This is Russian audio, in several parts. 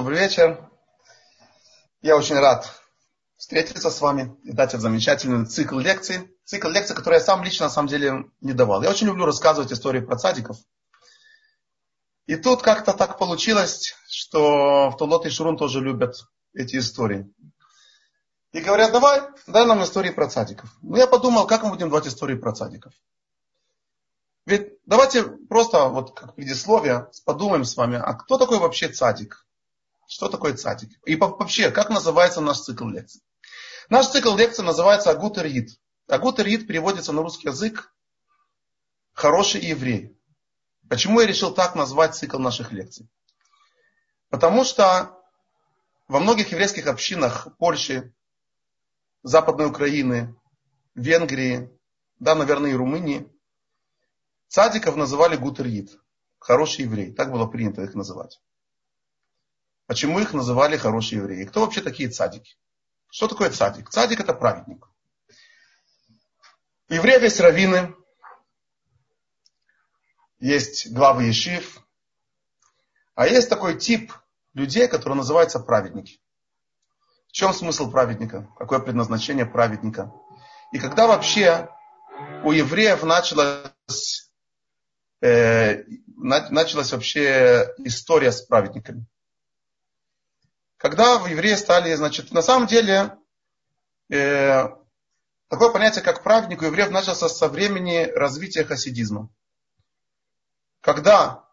добрый вечер. Я очень рад встретиться с вами и дать этот замечательный цикл лекций. Цикл лекций, который я сам лично на самом деле не давал. Я очень люблю рассказывать истории про цадиков. И тут как-то так получилось, что в Толот и Шурун тоже любят эти истории. И говорят, давай, дай нам истории про цадиков. Ну, я подумал, как мы будем давать истории про цадиков. Ведь давайте просто вот как предисловие подумаем с вами, а кто такой вообще цадик? Что такое цадик? И вообще, как называется наш цикл лекций? Наш цикл лекций называется Агут Рид. Агут Рид переводится на русский язык «хороший еврей». Почему я решил так назвать цикл наших лекций? Потому что во многих еврейских общинах Польши, Западной Украины, Венгрии, да, наверное, и Румынии, цадиков называли Гутерид, хороший еврей. Так было принято их называть. Почему их называли хорошие евреи? Кто вообще такие цадики? Что такое цадик? Цадик это праведник. У евреев есть раввины, есть главы ешив, а есть такой тип людей, который называется праведники. В чем смысл праведника? Какое предназначение праведника? И когда вообще у евреев началась, э, началась вообще история с праведниками? Когда евреи стали, значит, на самом деле, э, такое понятие, как праведник у евреев начался со времени развития хасидизма. Когда,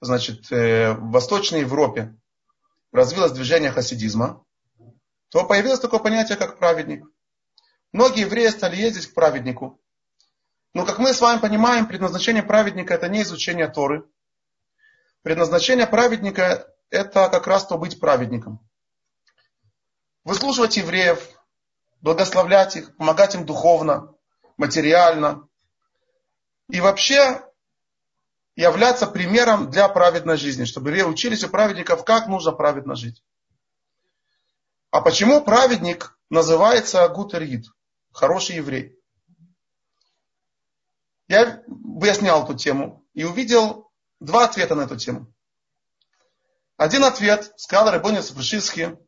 значит, э, в Восточной Европе развилось движение хасидизма, то появилось такое понятие, как праведник. Многие евреи стали ездить к праведнику. Но, как мы с вами понимаем, предназначение праведника это не изучение Торы. Предназначение праведника это как раз то быть праведником. Выслушивать евреев, благословлять их, помогать им духовно, материально. И вообще являться примером для праведной жизни, чтобы евреи учились у праведников, как нужно праведно жить. А почему праведник называется Гутерид, хороший еврей? Я выяснял эту тему и увидел два ответа на эту тему. Один ответ сказал Рабонис Вышисхи,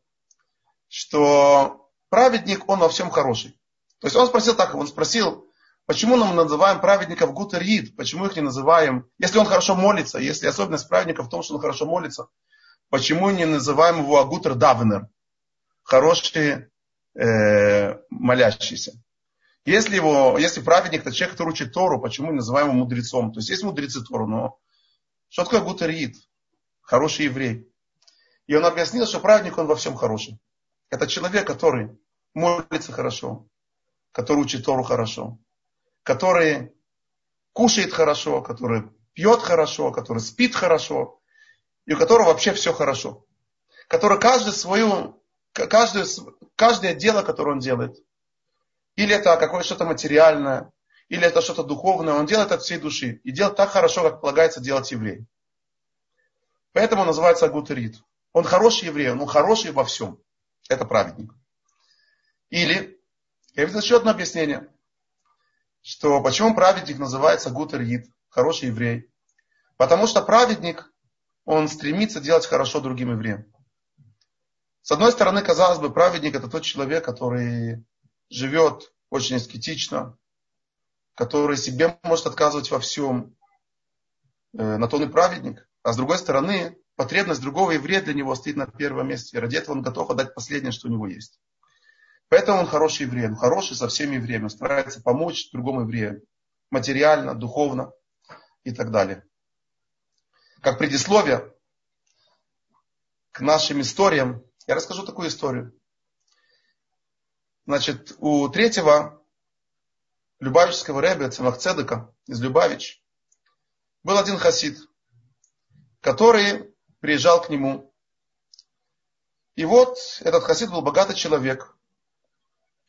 что праведник, он во всем хороший. То есть он спросил так, он спросил, Почему мы называем праведников гутерид? Почему их не называем, если он хорошо молится, если особенность праведника в том, что он хорошо молится, почему не называем его агутер давнер? Хороший э, молящийся. Если, его, если праведник, это человек, который учит Тору, почему не называем его мудрецом? То есть есть мудрецы Тору, но что такое гутерид? Хороший еврей. И он объяснил, что праведник, он во всем хороший. Это человек, который молится хорошо, который учит Тору хорошо, который кушает хорошо, который пьет хорошо, который спит хорошо, и у которого вообще все хорошо. Который каждый свою, каждое, каждое дело, которое он делает, или это какое-то что-то материальное, или это что-то духовное, он делает от всей души. И делает так хорошо, как полагается делать еврей. Поэтому он называется Агутерит. Он хороший еврей, он хороший во всем. Это праведник. Или, я видел еще одно объяснение что почему праведник называется Гутер Гид, хороший еврей. Потому что праведник, он стремится делать хорошо другим евреям. С одной стороны, казалось бы, праведник это тот человек, который живет очень аскетично, который себе может отказывать во всем. Э, на то он и праведник. А с другой стороны, потребность другого еврея для него стоит на первом месте. И ради этого он готов отдать последнее, что у него есть. Поэтому он хороший еврей, он хороший со всеми евреями, старается помочь другому еврею материально, духовно и так далее. Как предисловие к нашим историям, я расскажу такую историю. Значит, у третьего Любавического рэбе Цемахцедека из Любавич был один хасид, который приезжал к нему. И вот этот хасид был богатый человек,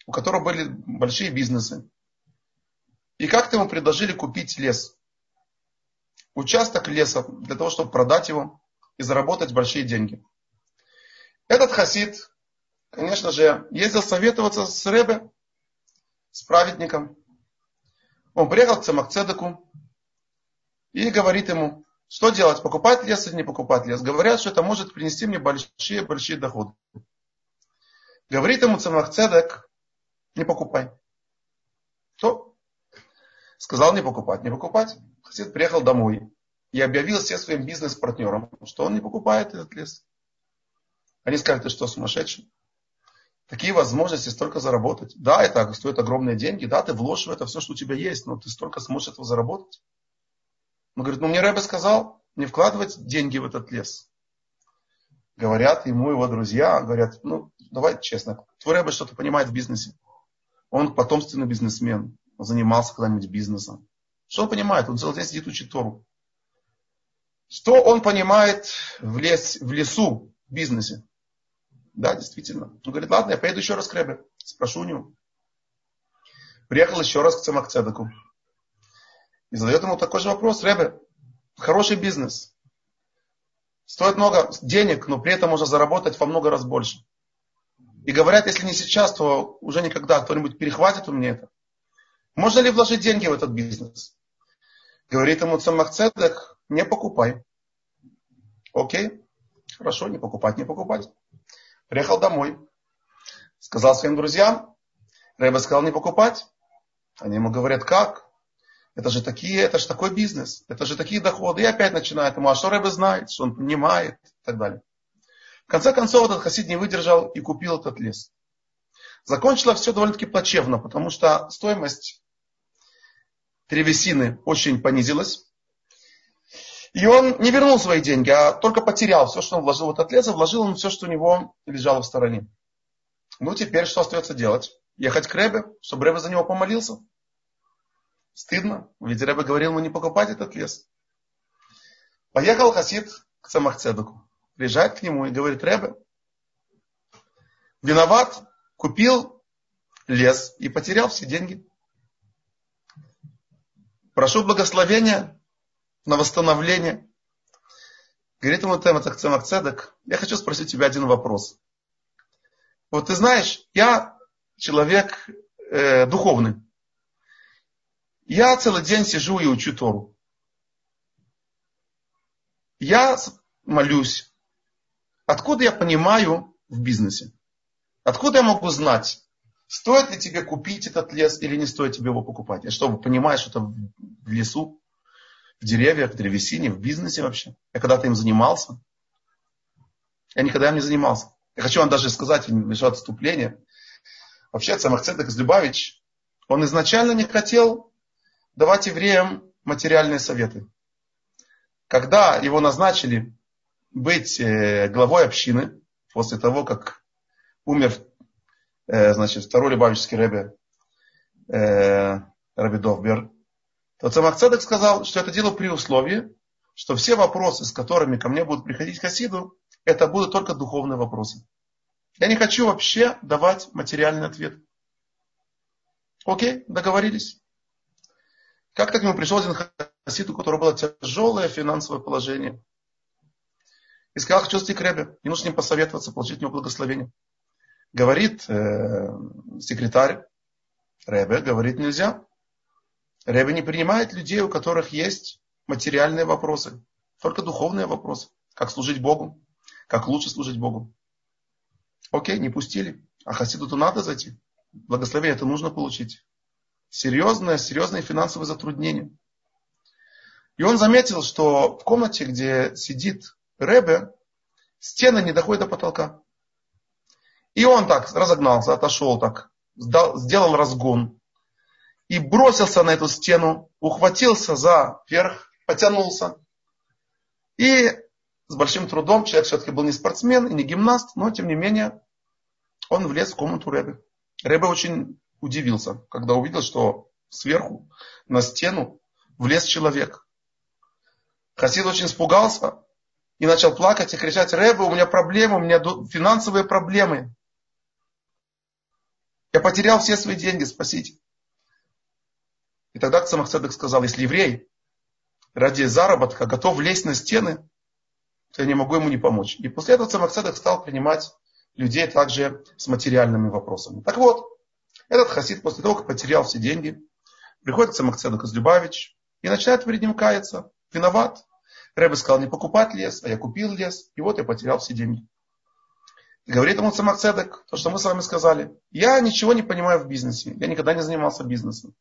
у которого были большие бизнесы. И как-то ему предложили купить лес. Участок леса для того, чтобы продать его и заработать большие деньги. Этот хасид, конечно же, ездил советоваться с Ребе, с праведником. Он приехал к Цемакцедеку и говорит ему, Что делать? Покупать лес или не покупать лес? Говорят, что это может принести мне большие-большие доходы. Говорит ему Цемах Цедек, не покупай. Что? Сказал не покупать, не покупать. Хасид приехал домой и объявил всем своим бизнес-партнерам, что он не покупает этот лес. Они сказали, ты что, сумасшедший? Такие возможности столько заработать. Да, это стоит огромные деньги, да, ты вложишь в это все, что у тебя есть, но ты столько сможешь этого заработать. Он говорит, ну мне Рэбе сказал не вкладывать деньги в этот лес. Говорят ему его друзья, говорят, ну давай честно, твой Рэбе что-то понимает в бизнесе. Он потомственный бизнесмен, он занимался когда-нибудь бизнесом. Что он понимает? Он целый день сидит учит Тору. Что он понимает в, лес, в лесу, в бизнесе? Да, действительно. Он говорит, ладно, я поеду еще раз к Ребе, спрошу у него. Приехал еще раз к Цемакцедаку. И задает ему такой же вопрос. Ребе, хороший бизнес. Стоит много денег, но при этом можно заработать во много раз больше. И говорят, если не сейчас, то уже никогда кто-нибудь перехватит у меня это. Можно ли вложить деньги в этот бизнес? Говорит ему Цемахцедек, не покупай. Окей, хорошо, не покупать, не покупать. Приехал домой. Сказал своим друзьям. Рэба сказал не покупать. Они ему говорят, как? Это же такие, это же такой бизнес, это же такие доходы. И опять начинает ему, а что Рэбе знает, что он понимает и так далее. В конце концов, этот хасид не выдержал и купил этот лес. Закончилось все довольно-таки плачевно, потому что стоимость древесины очень понизилась. И он не вернул свои деньги, а только потерял все, что он вложил в этот лес, а вложил он все, что у него лежало в стороне. Ну, теперь что остается делать? Ехать к Ребе, чтобы Ребе за него помолился? Стыдно, ведь Ребе говорил ему не покупать этот лес. Поехал Хасид к Самахцедуку. Приезжает к нему и говорит, Ребе, виноват, купил лес и потерял все деньги. Прошу благословения на восстановление. Говорит ему Тема Цемак Цедек, я хочу спросить тебя один вопрос. Вот ты знаешь, я человек э, духовный. Я целый день сижу и учу Тору. Я молюсь. Откуда я понимаю в бизнесе? Откуда я могу знать, стоит ли тебе купить этот лес или не стоит тебе его покупать? Я что, понимаешь, что это в лесу? в деревьях, в древесине, в бизнесе вообще. Я когда-то им занимался. Я никогда им не занимался. Я хочу вам даже сказать, еще отступление. Вообще, Цамахцедек Любавич, он изначально не хотел давать евреям материальные советы. Когда его назначили быть э, главой общины, после того, как умер э, значит, второй Любавичский рэбе э, Раби Довбер, то Цамахцедек сказал, что это дело при условии, что все вопросы, с которыми ко мне будут приходить Хасиду, это будут только духовные вопросы. Я не хочу вообще давать материальный ответ. Окей, договорились. Как-то к нему пришел один хасид, у которого было тяжелое финансовое положение. И сказал, хочу к Ребе, не нужно с ним посоветоваться, получить у него благословение. Говорит э, секретарь Ребе, говорит, нельзя. Рэбе не принимает людей, у которых есть материальные вопросы, только духовные вопросы. Как служить Богу, как лучше служить Богу. Окей, не пустили. А хасиду-то надо зайти. Благословение это нужно получить. Серьезное, серьезное финансовое затруднение. И он заметил, что в комнате, где сидит Ребе, стены не доходят до потолка. И он так разогнался, отошел так, сделал разгон и бросился на эту стену, ухватился за верх, потянулся. И с большим трудом, человек все-таки был не спортсмен и не гимнаст, но тем не менее он влез в комнату Рэбе. Рэбе очень удивился, когда увидел, что сверху на стену влез человек. Хасид очень испугался и начал плакать и кричать, Рэбе, у меня проблемы, у меня финансовые проблемы. Я потерял все свои деньги, спасите. И тогда Цамахцедек сказал, если еврей ради заработка готов лезть на стены, то я не могу ему не помочь. И после этого Цамахцедек стал принимать людей также с материальными вопросами. Так вот, этот хасид после того, как потерял все деньги, приходит к Цамахцедеку из Любавич и начинает перед ним каяться. Виноват. Рэбе сказал не покупать лес, а я купил лес, и вот я потерял все деньги. Говорит ему Цемакцедек, то, что мы с вами сказали. Я ничего не понимаю в бизнесе. Я никогда не занимался бизнесом.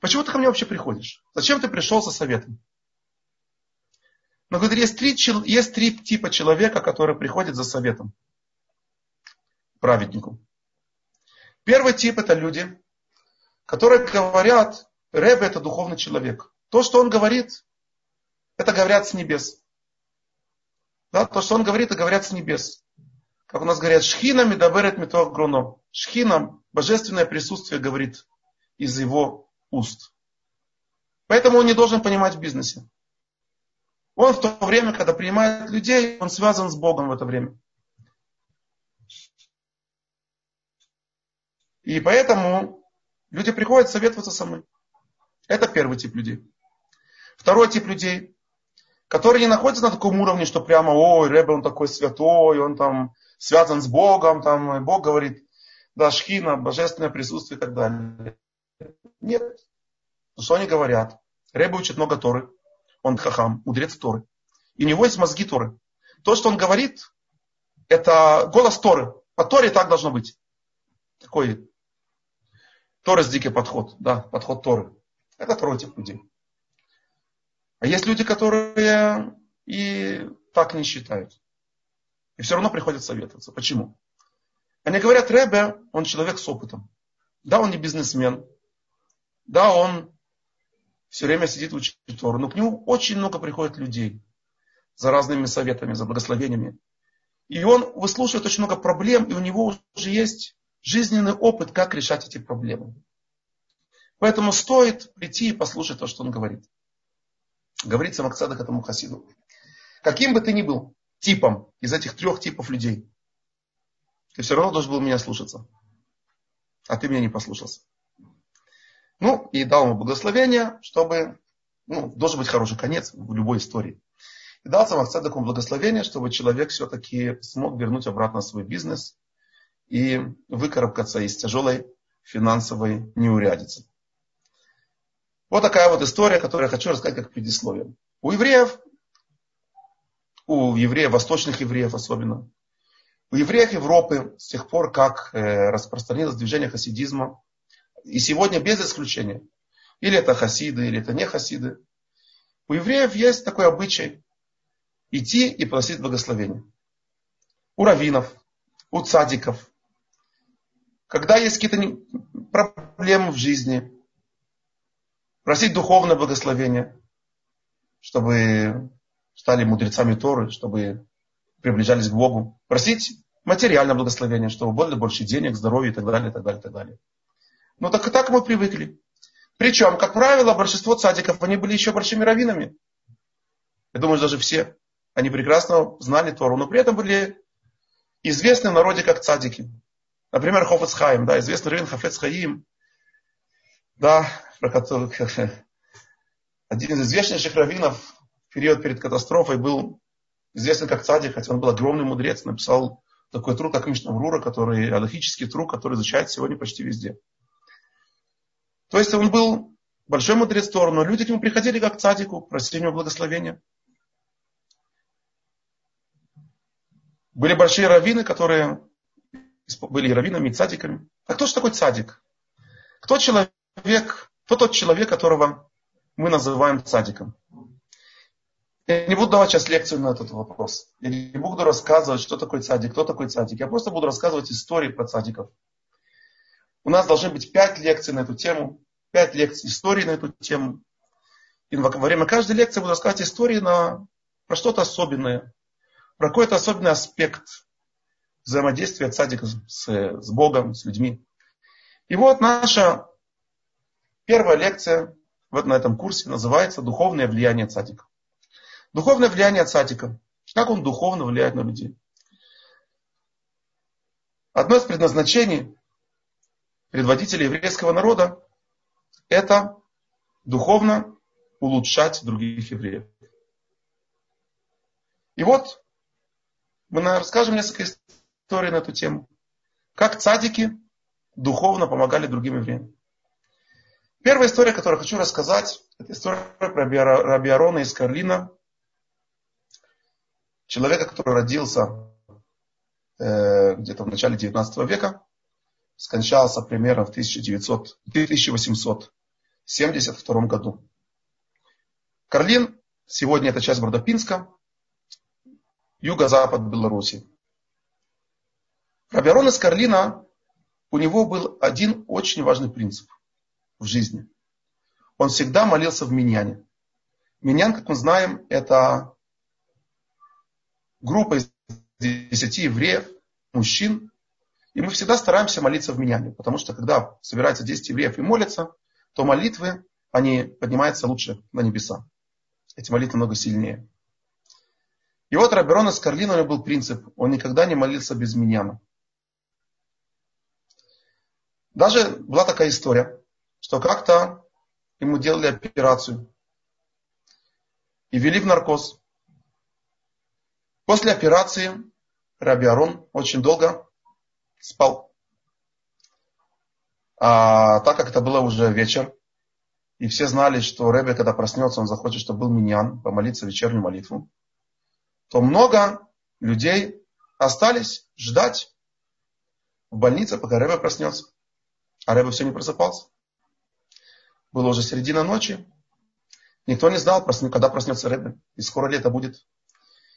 Почему ты ко мне вообще приходишь? Зачем ты пришел со советом? Но говорит, есть три, есть три типа человека, которые приходят за советом. Праведнику. Первый тип это люди, которые говорят, Рэбе это духовный человек. То, что он говорит, это говорят с небес. Да, то, что он говорит, это говорят с небес. Как у нас говорят, шхина медаберет митох груно. Шхина, божественное присутствие говорит из его уст. Поэтому он не должен понимать в бизнесе. Он в то время, когда принимает людей, он связан с Богом в это время. И поэтому люди приходят советоваться со мной. Это первый тип людей. Второй тип людей, которые не находятся на таком уровне, что прямо, ой, Рэбе, он такой святой, он там связан с Богом, там Бог говорит, да, шхина, божественное присутствие и так далее. Нет. Что они говорят? Рэбе учит много Торы. Он хахам, мудрец Торы. И у него есть мозги Торы. То, что он говорит, это голос Торы. По Торе так должно быть. Такой Торы дикий подход. Да, подход Торы. Это второй тип людей. А есть люди, которые и так не считают. И все равно приходят советоваться. Почему? Они говорят, Ребе, он человек с опытом. Да, он не бизнесмен. Да, он все время сидит учит Тору. Но к нему очень много приходит людей за разными советами, за благословениями. И он выслушивает очень много проблем, и у него уже есть жизненный опыт, как решать эти проблемы. Поэтому стоит прийти и послушать то, что он говорит. Говорится Максадах этому хасиду. Каким бы ты ни был типом из этих трех типов людей, ты все равно должен был меня слушаться. А ты меня не послушался. Ну, и дал ему благословение, чтобы, ну, должен быть хороший конец в любой истории. И дал Самахцедаку благословение, чтобы человек все-таки смог вернуть обратно свой бизнес и выкарабкаться из тяжелой финансовой неурядицы. Вот такая вот история, которую я хочу рассказать как предисловие. У евреев, у евреев, восточных евреев особенно, у евреев Европы с тех пор, как э, распространилось движение хасидизма, и сегодня без исключения, или это хасиды, или это не хасиды, у евреев есть такой обычай идти и просить благословения. У раввинов, у цадиков. Когда есть какие-то проблемы в жизни, просить духовное благословение, чтобы стали мудрецами Торы, чтобы приближались к Богу. Просить материальное благословение, чтобы было больше денег, здоровья и так далее, и так далее, и так далее. Ну так так мы привыкли. Причем, как правило, большинство цадиков, они были еще большими раввинами. Я думаю, даже все. Они прекрасно знали Тору, но при этом были известны в народе как цадики. Например, Хофецхайм, да, известный раввин Хафецхаим, да, про которых один из известнейших раввинов в период перед катастрофой был известен как Цадик, хотя он был огромный мудрец, написал такой труд, как Мишнаврура, который, аллахический труд, который изучает сегодня почти везде. То есть он был большой мудрец Тор, но люди к нему приходили как к Цадику, просили у него благословения. Были большие раввины, которые были и раввинами, и цадиками. А кто же такой цадик? Кто человек, кто тот человек, которого мы называем цадиком? Я не буду давать сейчас лекцию на этот вопрос. Я не буду рассказывать, что такое цадик, кто такой цадик. Я просто буду рассказывать истории про цадиков. У нас должны быть пять лекций на эту тему, пять лекций истории на эту тему. И во время каждой лекции буду рассказывать истории на, про что-то особенное, про какой-то особенный аспект взаимодействия цадика с, с Богом, с людьми. И вот наша Первая лекция вот на этом курсе называется «Духовное влияние цадика». Духовное влияние цадика. Как он духовно влияет на людей. Одно из предназначений предводителей еврейского народа – это духовно улучшать других евреев. И вот мы расскажем несколько историй на эту тему. Как цадики духовно помогали другим евреям. Первая история, которую хочу рассказать, это история про Раби из Карлина. человека, который родился э, где-то в начале 19 века, скончался примерно в 1900, 1872 году. Карлин, сегодня это часть города Пинска, юго-запад Беларуси. Рабиарон из Карлина, у него был один очень важный принцип в жизни. Он всегда молился в миньяне. Миньян, как мы знаем, это группа из десяти евреев, мужчин, и мы всегда стараемся молиться в миньяне, потому что когда собирается 10 евреев и молятся, то молитвы, они поднимаются лучше на небеса. Эти молитвы много сильнее. И вот Раберон из Карлина у него был принцип, он никогда не молился без миньяна. Даже была такая история, что как-то ему делали операцию и ввели в наркоз. После операции Раби Арон очень долго спал. А так как это было уже вечер, и все знали, что Рэбе, когда проснется, он захочет, чтобы был миньян, помолиться вечернюю молитву, то много людей остались ждать в больнице, пока Рэбе проснется. А Рэбе все не просыпался. Было уже середина ночи. Никто не знал, когда проснется Рэбе. И скоро ли это будет.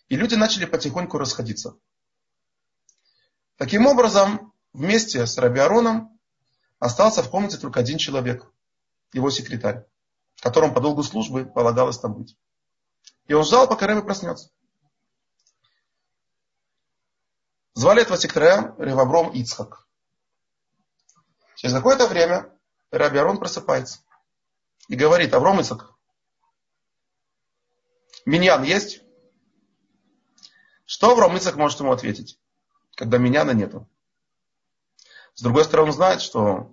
И люди начали потихоньку расходиться. Таким образом, вместе с Раби Ароном остался в комнате только один человек, его секретарь, которому по долгу службы полагалось там быть. И он ждал, пока Рэбе проснется. Звали этого секретаря Ревабром Ицхак. Через какое-то время Раби Арон просыпается и говорит, Авром Ицхак, миньян есть? Что Авром Ицхак может ему ответить? когда миньяна нету. С другой стороны, он знает, что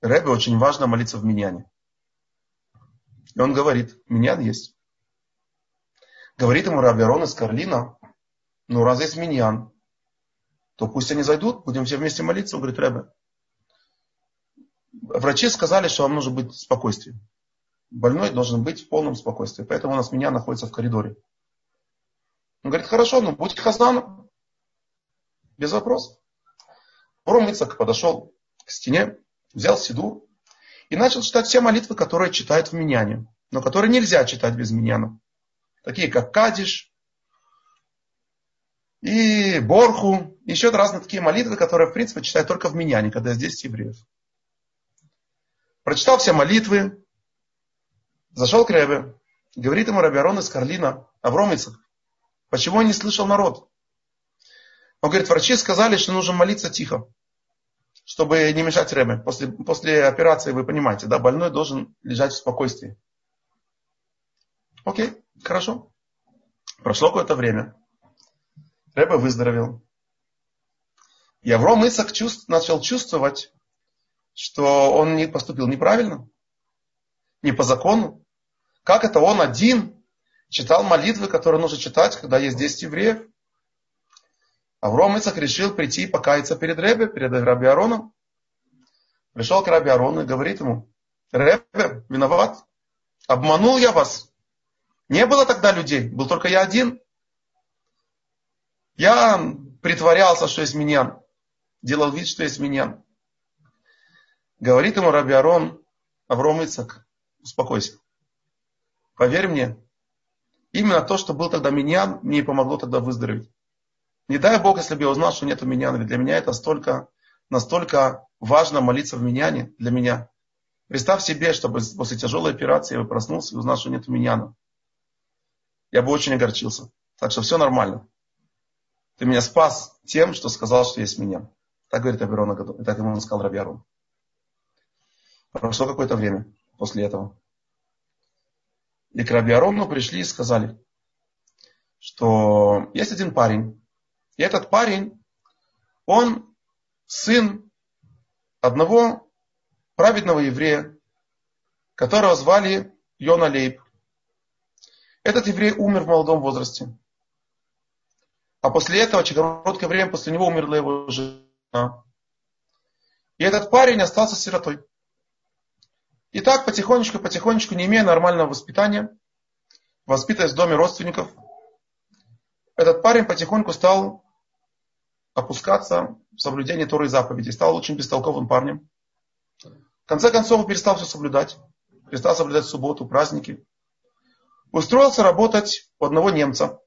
Рэбе очень важно молиться в миньяне. И он говорит, миньян есть. Говорит ему Раби Арон из Карлина, ну раз есть миньян, то пусть они зайдут, будем все вместе молиться. Он говорит, Рэбе, врачи сказали, что вам нужно быть в спокойствии. Больной должен быть в полном спокойствии. Поэтому у нас меня находится в коридоре. Он говорит, хорошо, ну будь хазаном. Без вопросов. Уром Ицак подошел к стене, взял сиду и начал читать все молитвы, которые читают в Миньяне, но которые нельзя читать без Миньяна. Такие как Кадиш и Борху, еще разные такие молитвы, которые, в принципе, читают только в Миньяне, когда здесь евреев. Прочитал все молитвы, зашел к Ребе, говорит ему Раби Арон из Карлина, Авром Ицак, почему он не слышал народ? Он говорит, врачи сказали, что нужно молиться тихо, чтобы не мешать Рэбе. После, после операции, вы понимаете, да, больной должен лежать в спокойствии. Окей, хорошо. Прошло какое-то время. Рэбе выздоровел. И Авром Исак чувств, начал чувствовать, что он не поступил неправильно, не по закону. Как это он один читал молитвы, которые нужно читать, когда есть 10 евреев? Авром Ицах решил прийти и покаяться перед Ребе, перед Раби Ароном. Пришел к Раби Арону и говорит ему, Ребе, виноват, обманул я вас. Не было тогда людей, был только я один. Я притворялся, что есть меня, делал вид, что есть меня. Говорит ему Раби Арон, Авром Ицак, успокойся. Поверь мне, именно то, что был тогда меня, мне помогло тогда выздороветь. Не дай Бог, если бы я узнал, что нет у меня, для меня это столько, настолько важно молиться в миньяне для меня. Представь себе, чтобы после тяжелой операции я проснулся и узнал, что нет у меня. Я бы очень огорчился. Так что все нормально. Ты меня спас тем, что сказал, что есть меня. Так говорит Аберон и так ему сказал Рабиару. Прошло какое-то время после этого. И к Рабиарону пришли и сказали, что есть один парень, и этот парень, он сын одного праведного еврея, которого звали Йона Лейб. Этот еврей умер в молодом возрасте. А после этого, через короткое время после него умерла его жена. И этот парень остался сиротой. И так потихонечку, потихонечку, не имея нормального воспитания, воспитываясь в доме родственников, этот парень потихоньку стал опускаться в соблюдение Торы и заповедей. Стал очень бестолковым парнем. В конце концов, он перестал все соблюдать. Перестал соблюдать субботу, праздники. Устроился работать у одного немца,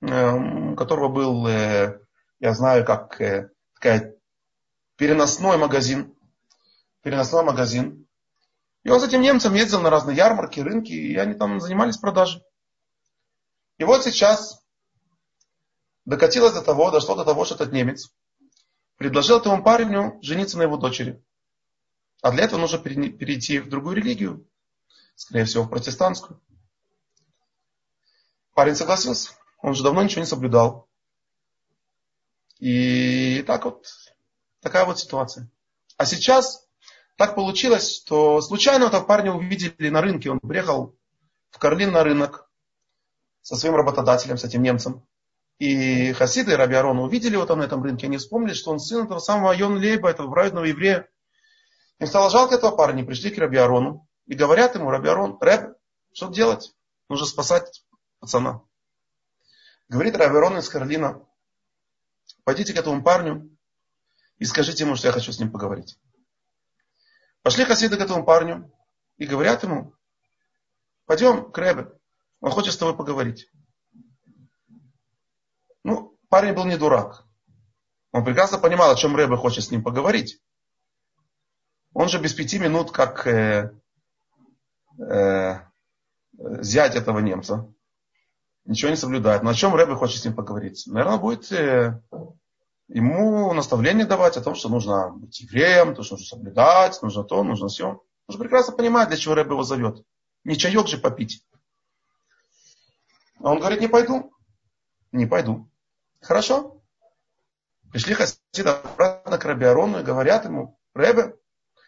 эм, у которого был, э, я знаю, как э, такая переносной магазин. Переносной магазин. И он с этим немцем ездил на разные ярмарки, рынки, и они там занимались продажей. И вот сейчас докатилось до того, дошло до того, что этот немец предложил этому парню жениться на его дочери. А для этого нужно перейти в другую религию, скорее всего, в протестантскую. Парень согласился. Он же давно ничего не соблюдал. И так вот, такая вот ситуация. А сейчас так получилось, что случайно этого парня увидели на рынке. Он приехал в Карлин на рынок со своим работодателем, с этим немцем. И хасиды Раби Арона увидели его там на этом рынке. Они вспомнили, что он сын этого самого Йон Лейба, этого праведного еврея. Им стало жалко этого парня. Пришли к Раби Арону и говорят ему, Раби Арон, Рэб, что делать? Нужно спасать пацана. Говорит Раби Арон из Карлина, пойдите к этому парню и скажите ему, что я хочу с ним поговорить. Пошли хасиды к этому парню и говорят ему, пойдем к Рэбе, он хочет с тобой поговорить. Ну, парень был не дурак. Он прекрасно понимал, о чем Рэбе хочет с ним поговорить. Он же без пяти минут, как э, э, зять этого немца, ничего не соблюдает. Но о чем Рэбе хочет с ним поговорить? Наверное, будет э, ему наставление давать о том, что нужно быть евреем, то, что нужно соблюдать, нужно то, нужно все. Он же прекрасно понимает, для чего Рэбе его зовет. Не чаек же попить. А он говорит, не пойду. Не пойду. Хорошо. Пришли хасиды обратно к Рабиарону и говорят ему, Рэбе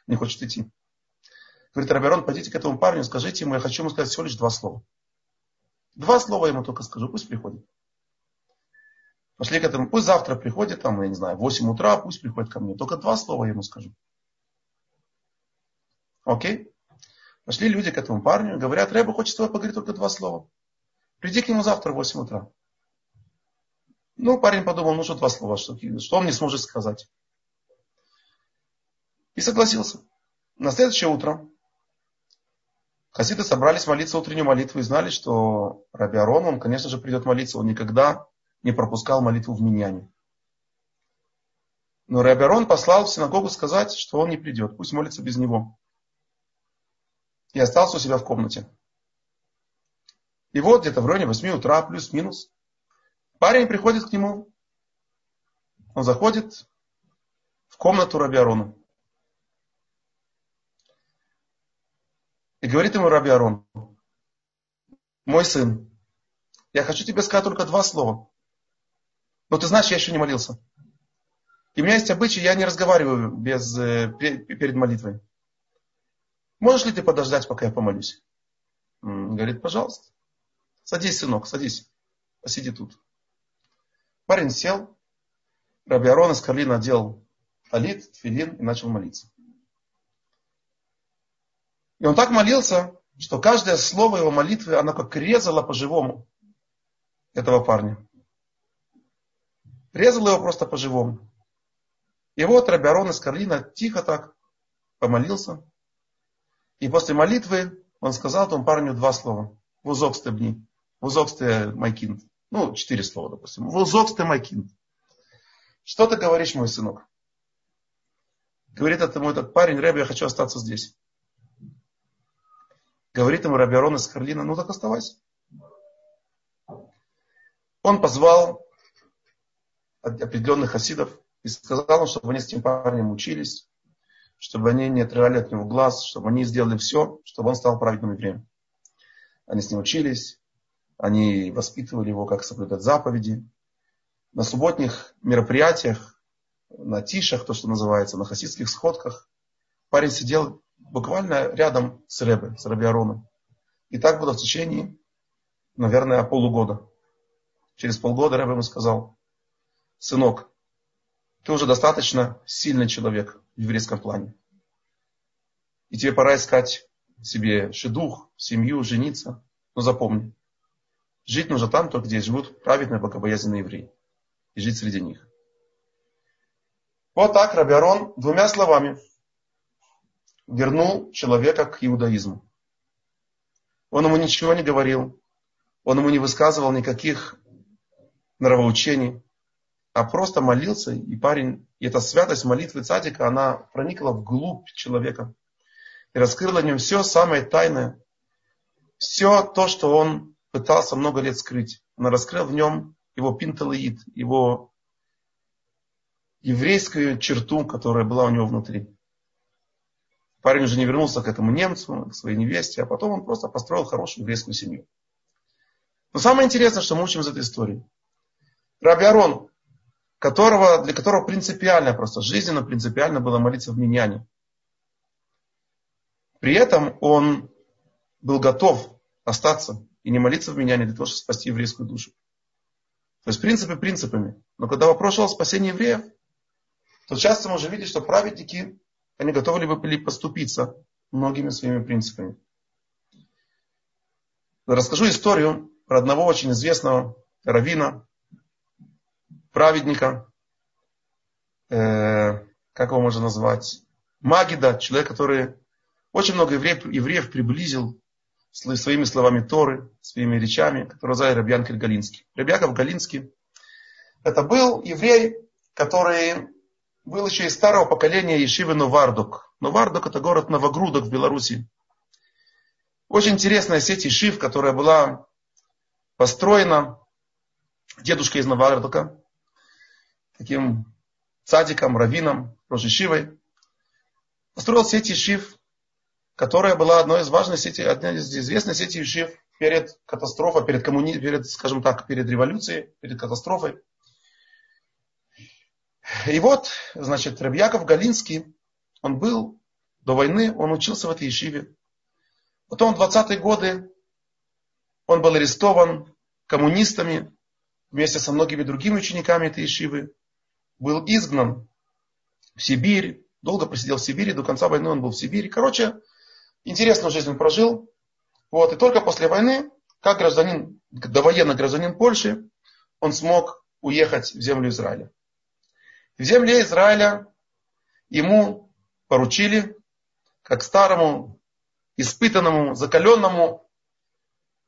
не хочет идти. Говорит, Рабиарон, пойдите к этому парню, скажите ему, я хочу ему сказать всего лишь два слова. Два слова ему только скажу, пусть приходит. Пошли к этому, пусть завтра приходит, там, я не знаю, в 8 утра, пусть приходит ко мне. Только два слова ему скажу. Окей? Пошли люди к этому парню, говорят, Рэба хочет с тобой поговорить только два слова. Приди к нему завтра в 8 утра. Ну, парень подумал, ну что два слова, что, что он не сможет сказать. И согласился. На следующее утро хасиды собрались молиться утреннюю молитву и знали, что Раби Арон, он, конечно же, придет молиться. Он никогда не пропускал молитву в Миньяне. Но Раби Арон послал в синагогу сказать, что он не придет, пусть молится без него. И остался у себя в комнате. И вот где-то в районе 8 утра, плюс-минус, парень приходит к нему. Он заходит в комнату Раби Арону. И говорит ему Раби Арон, мой сын, я хочу тебе сказать только два слова. Но ты знаешь, я еще не молился. И у меня есть обычай, я не разговариваю без, э, перед молитвой. Можешь ли ты подождать, пока я помолюсь? Говорит, пожалуйста. Садись, сынок, садись. Посиди тут. Парень сел. Раби Арон из Карлина одел талит, тфилин и начал молиться. И он так молился, что каждое слово его молитвы, оно как резало по-живому этого парня. Резало его просто по-живому. И вот Рабиарон из Карлина тихо так помолился. И после молитвы он сказал этому парню два слова. Вузок стебни. Вузок сте майкинд. Ну, четыре слова, допустим. Вузок сте майкинд. Что ты говоришь, мой сынок? Говорит этому этот парень, Рэбби, я хочу остаться здесь. Говорит ему Рабиарон из Карлина, ну так оставайся. Он позвал определенных хасидов и сказал им, чтобы они с этим парнем учились, чтобы они не отрывали от него глаз, чтобы они сделали все, чтобы он стал праведным евреем. Они с ним учились, они воспитывали его, как соблюдать заповеди. На субботних мероприятиях, на тишах, то, что называется, на хасидских сходках, парень сидел буквально рядом с Ребе, с Раби Ароном. И так было в течение, наверное, полугода. Через полгода Ребе ему сказал, сынок, ты уже достаточно сильный человек в еврейском плане. И тебе пора искать себе шедух, семью, жениться. Но запомни, Жить нужно там, только где живут праведные, богобоязненные евреи. И жить среди них. Вот так Рабиарон двумя словами вернул человека к иудаизму. Он ему ничего не говорил, он ему не высказывал никаких нравоучений, а просто молился, и парень, и эта святость молитвы цадика, она проникла вглубь человека и раскрыла в нем все самое тайное, все то, что он пытался много лет скрыть. Она раскрыла в нем его пинталоид, его еврейскую черту, которая была у него внутри. Парень уже не вернулся к этому немцу, к своей невесте, а потом он просто построил хорошую еврейскую семью. Но самое интересное, что мы учим из этой истории. Раби Арон, которого, для которого принципиально, просто жизненно принципиально было молиться в Миньяне. При этом он был готов остаться и не молиться в Миньяне для того, чтобы спасти еврейскую душу. То есть принципы принципами. Но когда вопрос шел о спасении евреев, то часто мы уже видели, что праведники, они готовы ли были поступиться многими своими принципами. Расскажу историю про одного очень известного равина, праведника, э, как его можно назвать, Магида, человек, который очень много евреев, евреев приблизил своими словами Торы, своими речами, который звали Рабьянкель Галинский. Рабьяков Галинский это был еврей, который был еще из старого поколения Ешивы Новардук. Новардук это город Новогрудок в Беларуси. Очень интересная сеть Ешив, которая была построена дедушкой из Новардука, таким цадиком, раввином, Рожишивой. Построил сеть Ешив, которая была одной из важных сетей, одной из известных сетей Ешив перед катастрофой, перед, коммуни... перед, скажем так, перед революцией, перед катастрофой. И вот, значит, Рабьяков Галинский, он был до войны, он учился в этой Ешиве. Потом в 20-е годы он был арестован коммунистами вместе со многими другими учениками этой Ешивы. Был изгнан в Сибирь, долго просидел в Сибири, до конца войны он был в Сибири. Короче, интересную жизнь он прожил. Вот, и только после войны, как гражданин, довоенный гражданин Польши, он смог уехать в землю Израиля. В земле Израиля ему поручили, как старому, испытанному, закаленному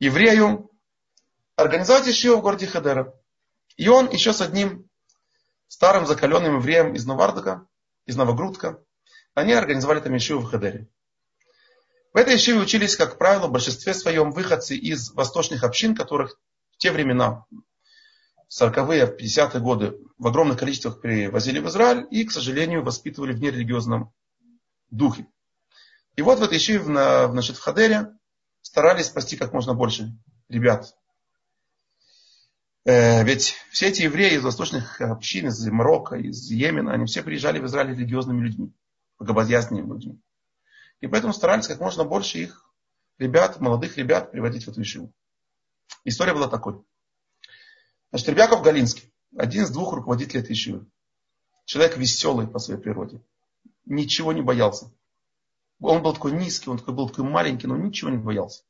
еврею, организовать Ишиву в городе Хедера. И он еще с одним старым закаленным евреем из Новардока, из Новогрудка, они организовали там Ишиву в Хедере. В этой Ишиве учились, как правило, в большинстве своем выходцы из восточных общин, которых в те времена, 40-е, 50-е годы в огромных количествах привозили в Израиль и, к сожалению, воспитывали в нерелигиозном духе. И вот в этой Ишиве, значит, в Хадере старались спасти как можно больше ребят. Э, ведь все эти евреи из восточных общин, из Марокко, из Йемена, они все приезжали в Израиль религиозными людьми, богобоязненными людьми. И поэтому старались как можно больше их ребят, молодых ребят приводить в эту Ишиву. История была такой. Значит, Ребяков Галинский, один из двух руководителей этой Ишивы. Человек веселый по своей природе. Ничего не боялся. Он был такой низкий, он такой был такой маленький, но ничего не боялся.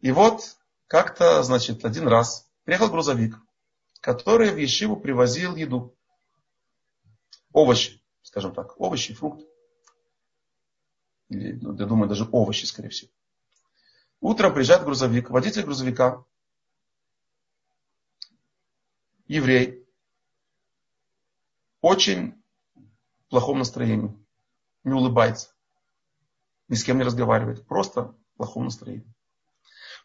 И вот как-то, значит, один раз приехал грузовик, который в Ешиву привозил еду. Овощи, скажем так, овощи, фрукты. Или, ну, я думаю, даже овощи, скорее всего. Утром приезжает грузовик, водитель грузовика, еврей, очень в плохом настроении, не улыбается, ни с кем не разговаривает, просто в плохом настроении.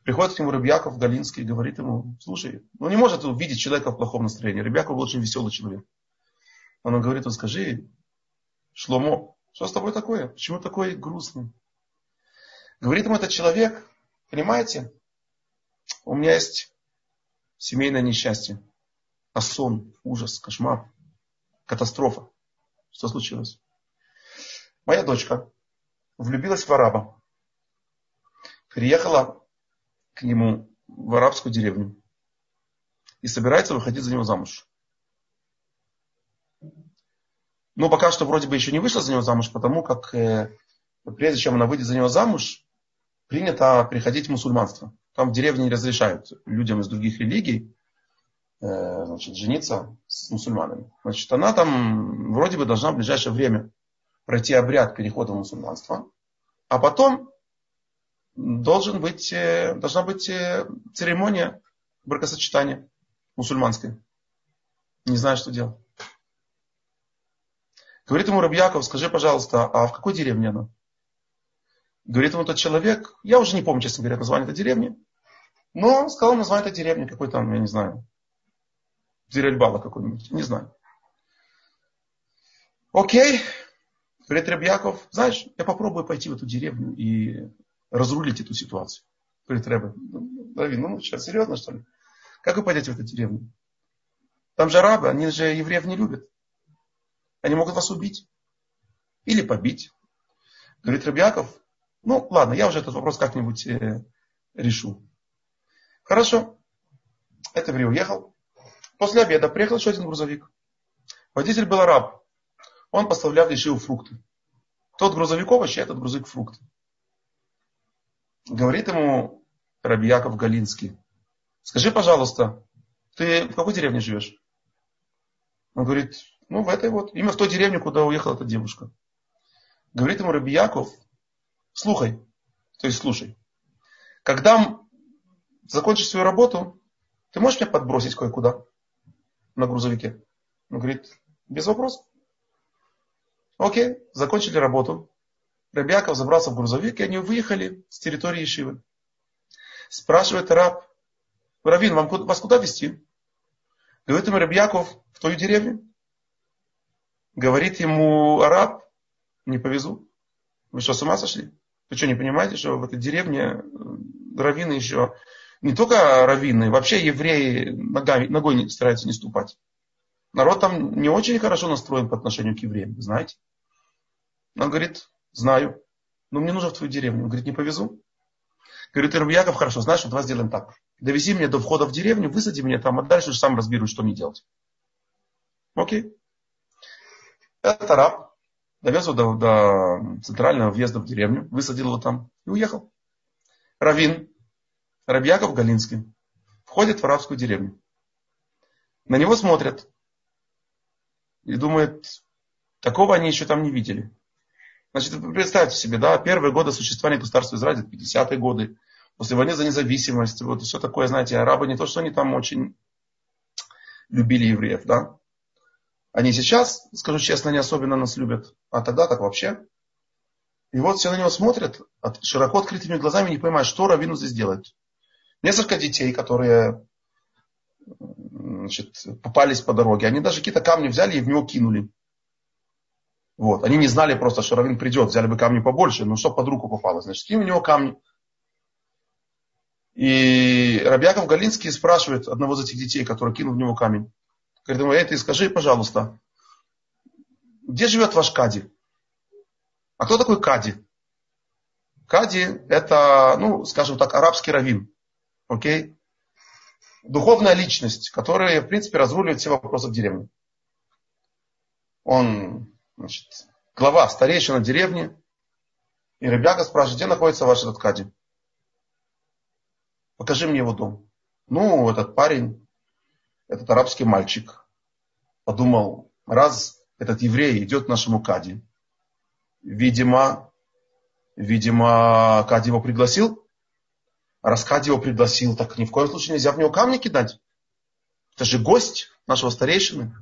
Приходит к нему Рыбьяков Галинский и говорит ему, слушай, ну не может увидеть человека в плохом настроении. Рыбьяков очень веселый человек. Он говорит, ну скажи, Шломо, что с тобой такое? Почему такой грустный? Говорит ему этот человек, Понимаете? У меня есть семейное несчастье. Асон, ужас, кошмар, катастрофа. Что случилось? Моя дочка влюбилась в араба. Приехала к нему в арабскую деревню и собирается выходить за него замуж. Но пока что вроде бы еще не вышла за него замуж, потому как э, прежде чем она выйдет за него замуж, принято приходить в мусульманство. Там в деревне не разрешают людям из других религий э, значит, жениться с мусульманами. Значит, она там вроде бы должна в ближайшее время пройти обряд перехода в мусульманство, а потом должен быть, э, должна быть э, церемония бракосочетания мусульманской. Не знаю, что делать. Говорит ему Рабьяков, скажи, пожалуйста, а в какой деревне она? Говорит ему тот человек, я уже не помню, честно говоря, название этой деревни, но сказал название этой деревни, какой там, я не знаю, Зирельбала какой-нибудь, не знаю. Окей, говорит Рабьяков, знаешь, я попробую пойти в эту деревню и разрулить эту ситуацию. Говорит Рэбе, Равин, ну что, серьезно что ли? Как вы пойдете в эту деревню? Там же арабы, они же евреев не любят. Они могут вас убить. Или побить. Говорит Рабьяков, ну ладно, я уже этот вопрос как-нибудь э, решу. Хорошо. Это еврей уехал. После обеда приехал еще один грузовик. Водитель был араб. Он поставлял в фрукты. Тот грузовик овощи, этот грузовик фрукты. Говорит ему Раби Яков Галинский, скажи, пожалуйста, ты в какой деревне живешь? Он говорит, ну в этой вот, именно в той деревне, куда уехала эта девушка. Говорит ему Раби Яков, слухай, то есть слушай, когда закончишь свою работу, ты можешь меня подбросить кое-куда на грузовике? Он говорит, без вопросов. Окей, закончили работу. Рабьяков забрался в грузовик, и они выехали с территории Ишивы. Спрашивает раб, Равин, вам, вас куда везти? Говорит ему Рабьяков, в твою деревню. Говорит ему араб, не повезу. Вы что, с ума сошли? Вы что, не понимаете, что в этой деревне э, раввины еще, не только раввины, вообще евреи ногами, ногой не, стараются не ступать. Народ там не очень хорошо настроен по отношению к евреям, знаете. Он говорит, Знаю. Но мне нужно в твою деревню. Он говорит, не повезу. Говорит, Ирбияков, хорошо, знаешь, вот давай сделаем так. Довези меня до входа в деревню, высади меня там, а дальше сам разберусь, что мне делать. Окей. Это раб. Довез его до, до центрального въезда в деревню, высадил его там и уехал. Равин, Рабьяков Галинский, входит в арабскую деревню. На него смотрят и думают, такого они еще там не видели. Значит, представьте себе, да, первые годы существования государства Израиля, 50-е годы, после войны за независимость, вот все такое, знаете, арабы не то, что они там очень любили евреев, да. Они сейчас, скажу честно, не особенно нас любят, а тогда так вообще. И вот все на него смотрят, широко открытыми глазами, не понимают, что Равину здесь делать. Несколько детей, которые значит, попались по дороге, они даже какие-то камни взяли и в него кинули. Вот. Они не знали просто, что Равин придет, взяли бы камни побольше, но что под руку попало, значит, скинь у него камни. И Рабьяков Галинский спрашивает одного из этих детей, который кинул в него камень. Говорит ему, эй, ты скажи, пожалуйста, где живет ваш Кади? А кто такой Кади? Кади это, ну, скажем так, арабский раввин. Окей? Духовная личность, которая, в принципе, разруливает все вопросы в деревне. Он значит, глава, старейшина деревни. И ребята спрашивает, где находится ваш этот кади? Покажи мне его дом. Ну, этот парень, этот арабский мальчик, подумал, раз этот еврей идет к нашему кади, видимо, видимо, Кади его пригласил. Раз Кади его пригласил, так ни в коем случае нельзя в него камни кидать. Это же гость нашего старейшины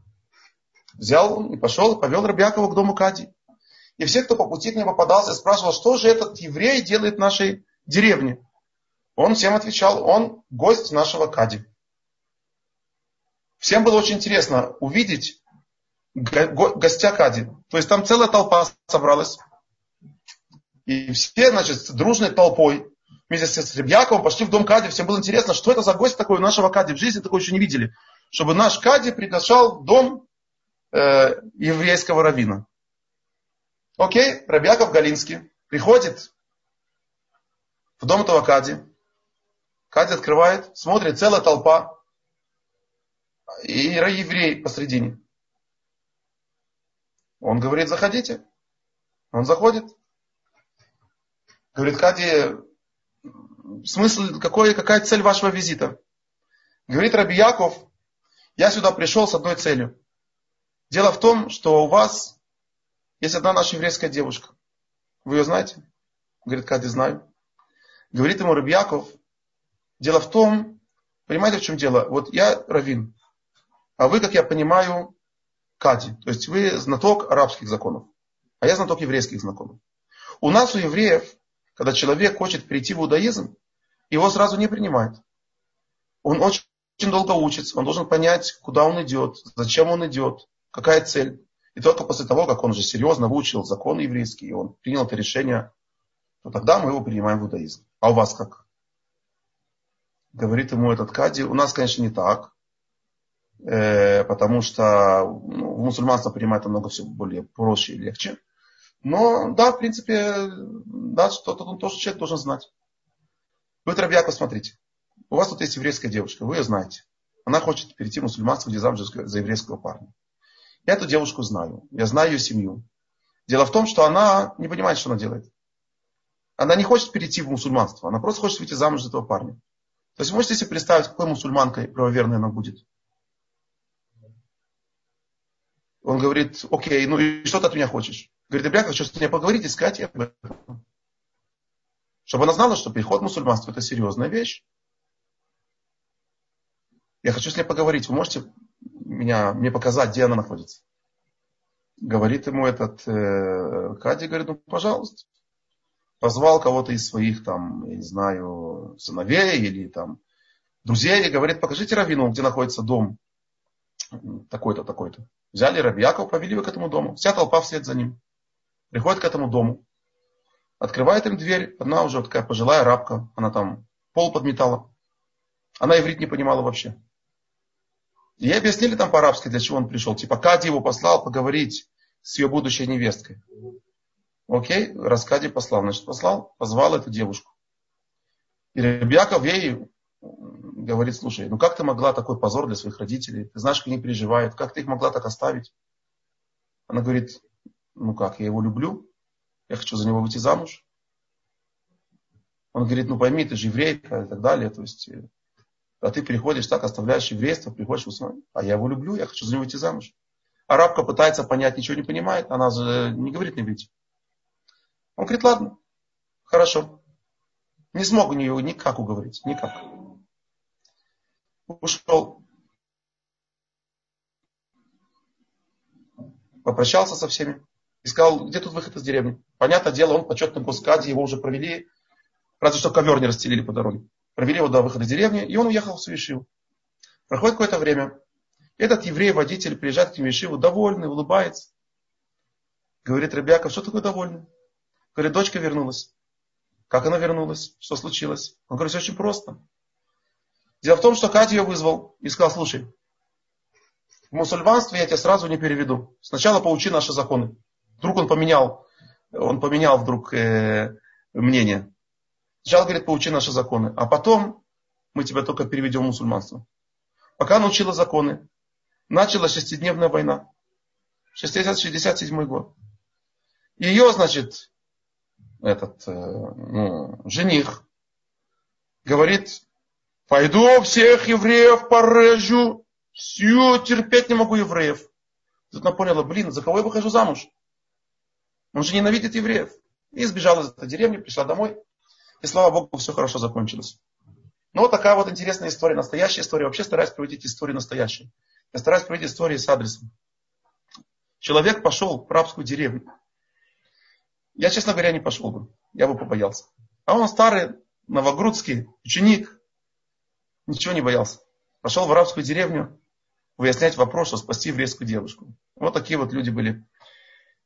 взял и пошел, и повел Рабьякова к дому Кади. И все, кто по пути к нему попадался, спрашивал, что же этот еврей делает в нашей деревне. Он всем отвечал, он гость нашего Кади. Всем было очень интересно увидеть гостя Кади. То есть там целая толпа собралась. И все, значит, дружной толпой вместе с Рябьяковым пошли в дом Кади. Всем было интересно, что это за гость такой у нашего Кади. В жизни такого еще не видели. Чтобы наш Кади приглашал в дом э, еврейского равина. Окей, Рабьяков Галинский приходит в дом этого Кади. Кади открывает, смотрит, целая толпа. И еврей посредине. Он говорит, заходите. Он заходит. Говорит, Кади, смысл, какой, какая цель вашего визита? Говорит Раби Яков, я сюда пришел с одной целью. Дело в том, что у вас есть одна наша еврейская девушка. Вы ее знаете? Говорит, Кади, знаю. Говорит ему Раби Яков, дело в том, понимаете, в чем дело? Вот я равин, а вы, как я понимаю, Кади. То есть вы знаток арабских законов, а я знаток еврейских законов. У нас, у евреев, когда человек хочет перейти в иудаизм, его сразу не принимают. Он очень, очень долго учится, он должен понять, куда он идет, зачем он идет, какая цель. И только после того, как он уже серьезно выучил закон еврейский, и он принял это решение, то тогда мы его принимаем в иудаизм. А у вас как? Говорит ему этот Кади, у нас, конечно, не так, э, потому что ну, мусульманство принимает намного все более проще и легче. Но да, в принципе, да, что-то он тоже человек должен знать. Вы, Рабьяко, смотрите. У вас тут есть еврейская девушка, вы ее знаете. Она хочет перейти в мусульманство, где замуж за еврейского парня. Я эту девушку знаю. Я знаю ее семью. Дело в том, что она не понимает, что она делает. Она не хочет перейти в мусульманство. Она просто хочет выйти замуж за этого парня. То есть вы можете себе представить, какой мусульманкой правоверной она будет. Он говорит, окей, ну и что ты от меня хочешь? Говорит, я хочу с ней поговорить и сказать об этом. Чтобы она знала, что переход в мусульманство это серьезная вещь. Я хочу с ней поговорить. Вы можете меня, мне показать, где она находится? Говорит ему этот э, Кади, говорит, ну, пожалуйста. Позвал кого-то из своих, там, я не знаю, сыновей или там друзей и говорит, покажите Равину, где находится дом такой-то, такой-то. Взяли Раби Якова, повели его к этому дому. Вся толпа вслед за ним. Приходит к этому дому. Открывает им дверь. Одна уже такая пожилая рабка. Она там пол подметала. Она иврит не понимала вообще. И объяснили там по-арабски, для чего он пришел. Типа Кади его послал поговорить с ее будущей невесткой. Окей, раз Кади послал, значит послал, позвал эту девушку. И Ребяков ей говорит, слушай, ну как ты могла такой позор для своих родителей? Ты знаешь, как они переживают, как ты их могла так оставить? Она говорит, ну как, я его люблю, я хочу за него выйти замуж. Он говорит, ну пойми, ты же еврейка и так далее. То есть, э, а ты приходишь так, оставляешь еврейство, приходишь в. А я его люблю, я хочу за него выйти замуж. Арабка пытается понять, ничего не понимает, она же не говорит не выйти. Он говорит, ладно, хорошо. Не смог у нее никак уговорить, никак. Ушел. Попрощался со всеми и сказал, где тут выход из деревни? Понятное дело, он почетный госкади, его уже провели, разве что ковер не расстелили по дороге. Провели его до выхода деревни, и он уехал в Суишиву. Проходит какое-то время. Этот еврей-водитель приезжает к Тимишиву, довольный, улыбается. Говорит, Ребяков, что такое довольный? Говорит, дочка вернулась. Как она вернулась? Что случилось? Он говорит, все очень просто. Дело в том, что Катя ее вызвал и сказал, слушай, в мусульманстве я тебя сразу не переведу. Сначала поучи наши законы. Вдруг он поменял, он поменял вдруг э, мнение. Сначала говорит, поучи наши законы, а потом мы тебя только переведем в мусульманство. Пока она учила законы, началась шестидневная война. 67 год. Ее, значит, этот э, ну, жених говорит, пойду всех евреев порежу, все, терпеть не могу евреев. Тут она поняла, блин, за кого я выхожу замуж? Он же ненавидит евреев. И сбежал из этой деревни, пришла домой. И слава Богу, все хорошо закончилось. Ну вот такая вот интересная история, настоящая история. Вообще стараюсь приводить истории настоящие. Я стараюсь приводить истории с адресом. Человек пошел в рабскую деревню. Я, честно говоря, не пошел бы. Я бы побоялся. А он старый, новогрудский ученик. Ничего не боялся. Пошел в арабскую деревню выяснять вопрос, что спасти еврейскую девушку. Вот такие вот люди были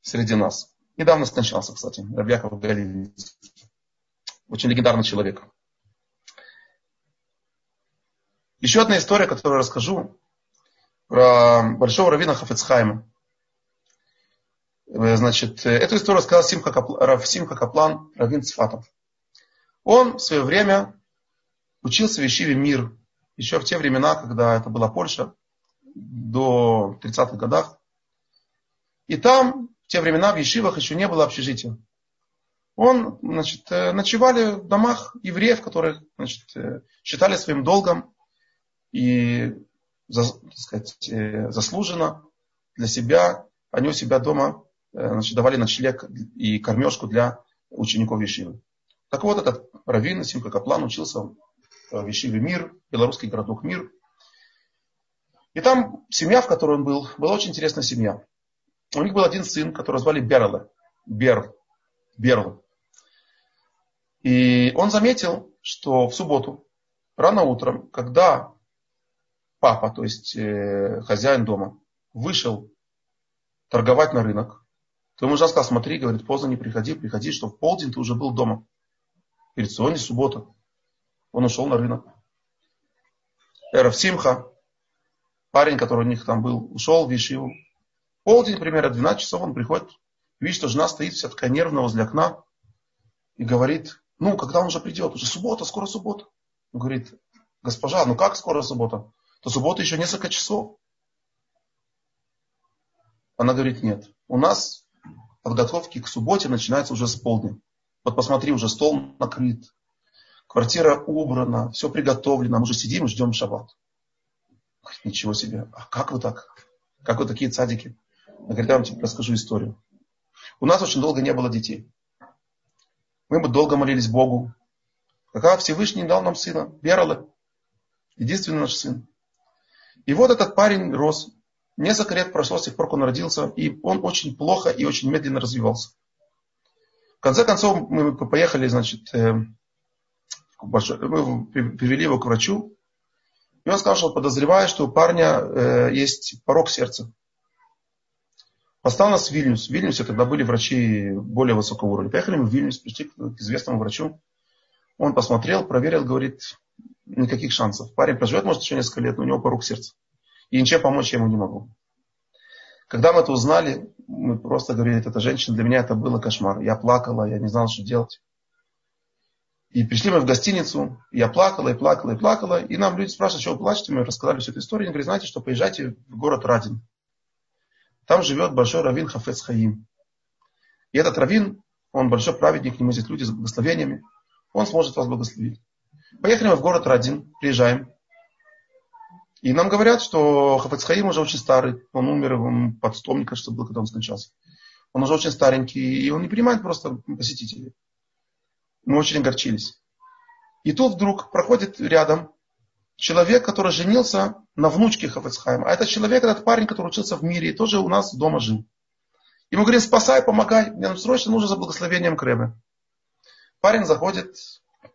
среди нас. Недавно скончался, кстати, Рабьяков Галилейский. Очень легендарный человек. Еще одна история, которую расскажу, про большого раввина Хафецхайма. Э, значит, эту историю рассказал Симха, Капл... Симха Каплан, раввин Цфатов. Он в свое время учился в Ешиве Мир, еще в те времена, когда это была Польша, до 30-х годах. И там в те времена в Ешивах еще не было общежития. Он, значит, э, ночевали в домах евреев, которые, значит, э, считали своим долгом и, так сказать, э, заслуженно для себя, они у себя дома значит, давали ночлег и кормежку для учеников Ешивы. Так вот, этот раввин Симка Каплан учился в Ешиве Мир, белорусский городок Мир. И там семья, в которой он был, была очень интересная семья. У них был один сын, которого звали Берла. Берл. Берл. И он заметил, что в субботу, рано утром, когда папа, то есть э, хозяин дома, вышел торговать на рынок, то ему сказал, смотри, говорит, поздно не приходи, приходи, что в полдень ты уже был дома. Говорит, сегодня суббота. Он ушел на рынок. Эров Симха, парень, который у них там был, ушел в Ишиву. Полдень, примерно 12 часов, он приходит, видит, что жена стоит вся такая нервная возле окна и говорит, ну, когда он уже придет? Уже суббота, скоро суббота. Он говорит, госпожа, ну как скоро суббота? То суббота еще несколько часов. Она говорит, нет. У нас подготовки к субботе начинаются уже с полдня. Вот посмотри, уже стол накрыт, квартира убрана, все приготовлено, мы уже сидим и ждем шаббат. Говорит, ничего себе, а как вы так? Как вы такие цадики? Я говорю, я вам тебе расскажу историю. У нас очень долго не было детей. Мы бы долго молились Богу. Пока Всевышний дал нам сына, Берала, единственный наш сын. И вот этот парень рос. Несколько лет прошло с тех пор, как он родился, и он очень плохо и очень медленно развивался. В конце концов, мы поехали, значит, э, мы привели его к врачу, и он сказал, что подозревает, что у парня э, есть порог сердца. Поставил нас в Вильнюс. В Вильнюсе тогда были врачи более высокого уровня. Поехали мы в Вильнюс, пришли к известному врачу. Он посмотрел, проверил, говорит, никаких шансов. Парень проживет, может, еще несколько лет, но у него порог сердца. И ничем помочь я ему не могу. Когда мы это узнали, мы просто говорили, это женщина, для меня это было кошмар. Я плакала, я не знала, что делать. И пришли мы в гостиницу, я плакала, и плакала, и плакала. И нам люди спрашивают, что вы плачете, мы рассказали всю эту историю. Они говорят, знаете, что поезжайте в город Радин. Там живет большой раввин Хафец Хаим. И этот раввин, он большой праведник, к нему здесь люди с благословениями. Он сможет вас благословить. Поехали мы в город Радин, приезжаем. И нам говорят, что Хафец Хаим уже очень старый. Он умер, он под 100, мне кажется, был, когда он скончался. Он уже очень старенький, и он не принимает просто посетителей. Мы очень огорчились. И тут вдруг проходит рядом человек, который женился на внучке Хафецхайма. А этот человек, этот парень, который учился в мире и тоже у нас дома жил. И мы говорим, спасай, помогай, мне срочно нужно за благословением Кремля. Парень заходит,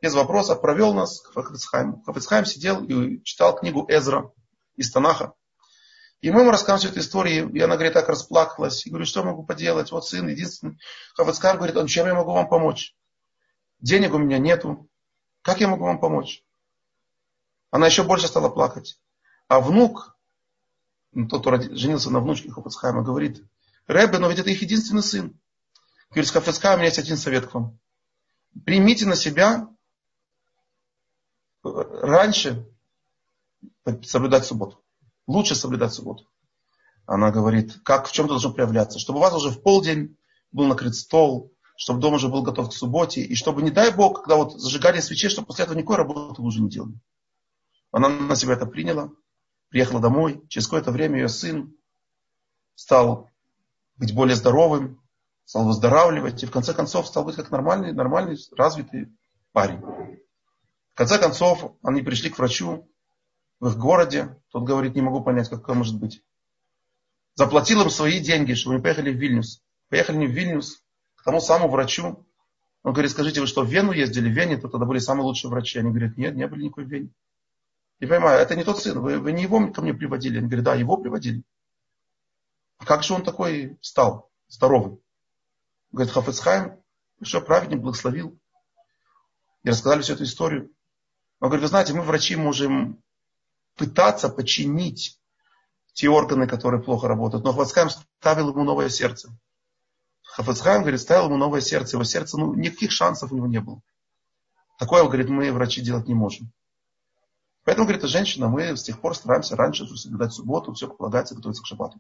без вопроса, провел нас к Хафецхайму. Хафецхайм сидел и читал книгу Эзра из Танаха. И мы ему рассказываем эту историю, и она, говорит, так расплакалась. И говорю, что я могу поделать? Вот сын единственный. Хафецхайм говорит, он чем я могу вам помочь? Денег у меня нету. Как я могу вам помочь? Она еще больше стала плакать. А внук, ну, тот, кто женился на внучке Хафацхайма, говорит, Рэбе, но ведь это их единственный сын. Говорит, Хафацхайм, у меня есть один совет к вам. Примите на себя раньше соблюдать субботу. Лучше соблюдать субботу. Она говорит, как в чем это должно проявляться? Чтобы у вас уже в полдень был накрыт стол, чтобы дом уже был готов к субботе, и чтобы, не дай Бог, когда вот зажигали свечи, чтобы после этого никакой работы вы уже не делали. Она на себя это приняла, приехала домой. Через какое-то время ее сын стал быть более здоровым, стал выздоравливать и в конце концов стал быть как нормальный, нормальный, развитый парень. В конце концов, они пришли к врачу в их городе. Тот говорит, не могу понять, как это может быть. Заплатил им свои деньги, чтобы они поехали в Вильнюс. Поехали не в Вильнюс, к тому самому врачу. Он говорит, скажите, вы что, в Вену ездили? В Вене? То тогда были самые лучшие врачи. Они говорят, нет, не были никакой в Вене. Не понимаю, это не тот сын, вы, вы не его ко мне приводили. Они говорят, да, его приводили. А как же он такой стал, здоровый? Говорит, Хафецхайм, что праведник благословил. И рассказали всю эту историю. Он говорит, вы знаете, мы, врачи, можем пытаться починить те органы, которые плохо работают. Но Хафецхайм ставил ему новое сердце. Хафецхайм, говорит, ставил ему новое сердце. Его сердце, ну, никаких шансов у него не было. Такое, говорит, мы, врачи, делать не можем. Поэтому, говорит, женщина, мы с тех пор стараемся раньше соблюдать субботу, все полагается, готовиться к шабату.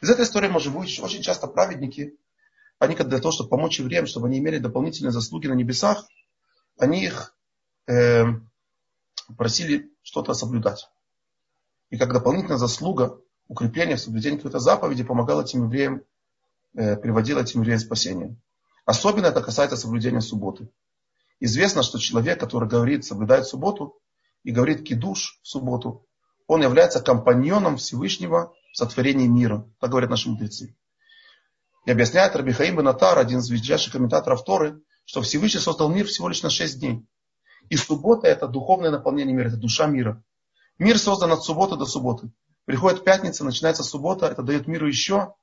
Из этой истории можем выучить, очень часто праведники, они для того, чтобы помочь евреям, чтобы они имели дополнительные заслуги на небесах, они их э, просили что-то соблюдать. И как дополнительная заслуга укрепления в соблюдении какой-то заповеди помогало этим евреям, э, приводило этим евреям спасение. Особенно это касается соблюдения субботы. Известно, что человек, который говорит, соблюдает субботу и говорит кидуш в субботу, он является компаньоном Всевышнего в сотворении мира. Так говорят наши мудрецы. И объясняет Рабихаим Бенатар, один из величайших комментаторов Торы, что Всевышний создал мир всего лишь на шесть дней. И суббота это духовное наполнение мира, это душа мира. Мир создан от субботы до субботы. Приходит пятница, начинается суббота, это дает миру еще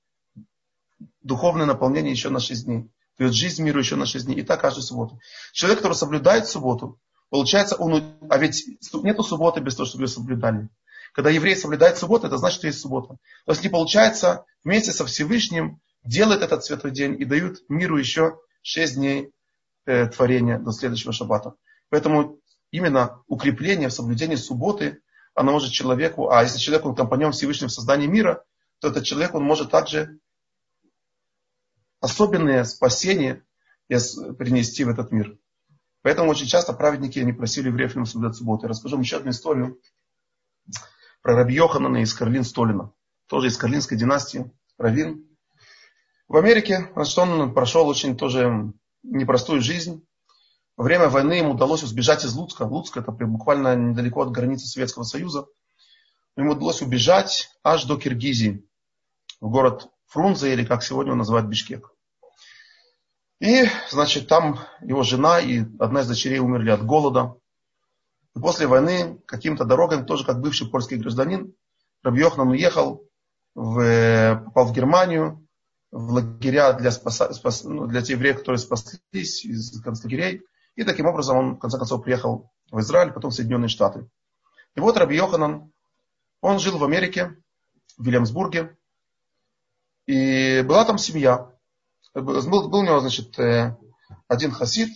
духовное наполнение еще на шесть дней. Дает жизнь миру еще на шесть дней. И так каждую субботу. Человек, который соблюдает субботу, получается, он, а ведь нету субботы без того, чтобы ее соблюдали. Когда еврей соблюдает субботу, это значит, что есть суббота. То есть не получается, вместе со Всевышним делает этот святой день и дают миру еще шесть дней э, творения до следующего шаббата. Поэтому именно укрепление в соблюдении субботы, оно может человеку, а если человек он компаньон Всевышнего в создании мира, то этот человек он может также особенное спасение принести в этот мир. Поэтому очень часто праведники не просили евреев не соблюдать субботу. Я расскажу вам еще одну историю про Раби Йоханана из Карлин Столина. Тоже из Карлинской династии. Равин. В Америке, значит, он прошел очень тоже непростую жизнь. Во время войны ему удалось убежать из Луцка. Луцк это буквально недалеко от границы Советского Союза. Ему удалось убежать аж до Киргизии, в город Фрунзе, или как сегодня он называют Бишкек. И, значит, там его жена и одна из дочерей умерли от голода. И после войны каким-то дорогам, тоже как бывший польский гражданин, Рабьехнан уехал, в, попал в Германию, в лагеря для, спаса, спас, ну, для тех евреев, которые спаслись из концлагерей. И таким образом он, в конце концов, приехал в Израиль, потом в Соединенные Штаты. И вот Раби Йоханан, он жил в Америке, в Вильямсбурге, и была там семья. Был, был у него, значит, э, один хасид,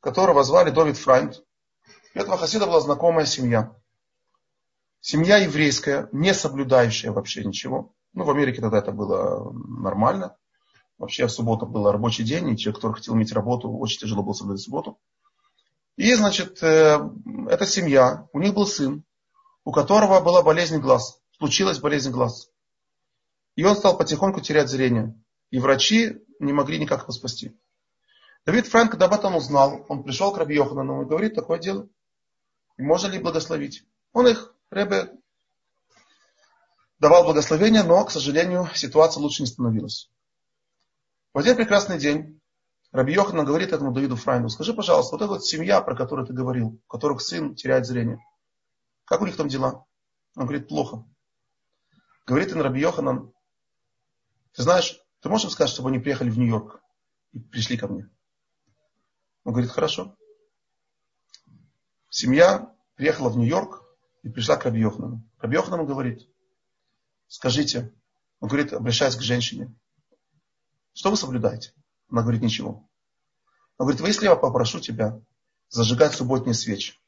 которого звали Довид Фрайнд. У этого хасида была знакомая семья. Семья еврейская, не соблюдающая вообще ничего. Ну, в Америке тогда это было нормально. Вообще в субботу был рабочий день, и человек, который хотел иметь работу, очень тяжело было соблюдать субботу. И, значит, э, эта семья, у них был сын, у которого была болезнь глаз. Случилась болезнь глаз. И он стал потихоньку терять зрение. И врачи не могли никак его спасти. Давид Франк, когда об этом узнал, он пришел к Раби Йоханану и говорит, такое дело. И можно ли благословить? Он их, Ребе, давал благословение, но, к сожалению, ситуация лучше не становилась. В один прекрасный день Раби Йоханан говорит этому Давиду Фрайну, скажи, пожалуйста, вот эта вот семья, про которую ты говорил, у которых сын теряет зрение, как у них там дела? Он говорит, плохо. Говорит им Раби Йоханан, ты знаешь, ты можешь сказать, чтобы они приехали в Нью-Йорк и пришли ко мне? Он говорит, хорошо. Семья приехала в Нью-Йорк и пришла к Раби Йоханану. Раби Йоханану говорит, скажите, он говорит, обращаясь к женщине, что вы соблюдаете? Она говорит, ничего. Он говорит, вы если я попрошу тебя зажигать субботние свечи,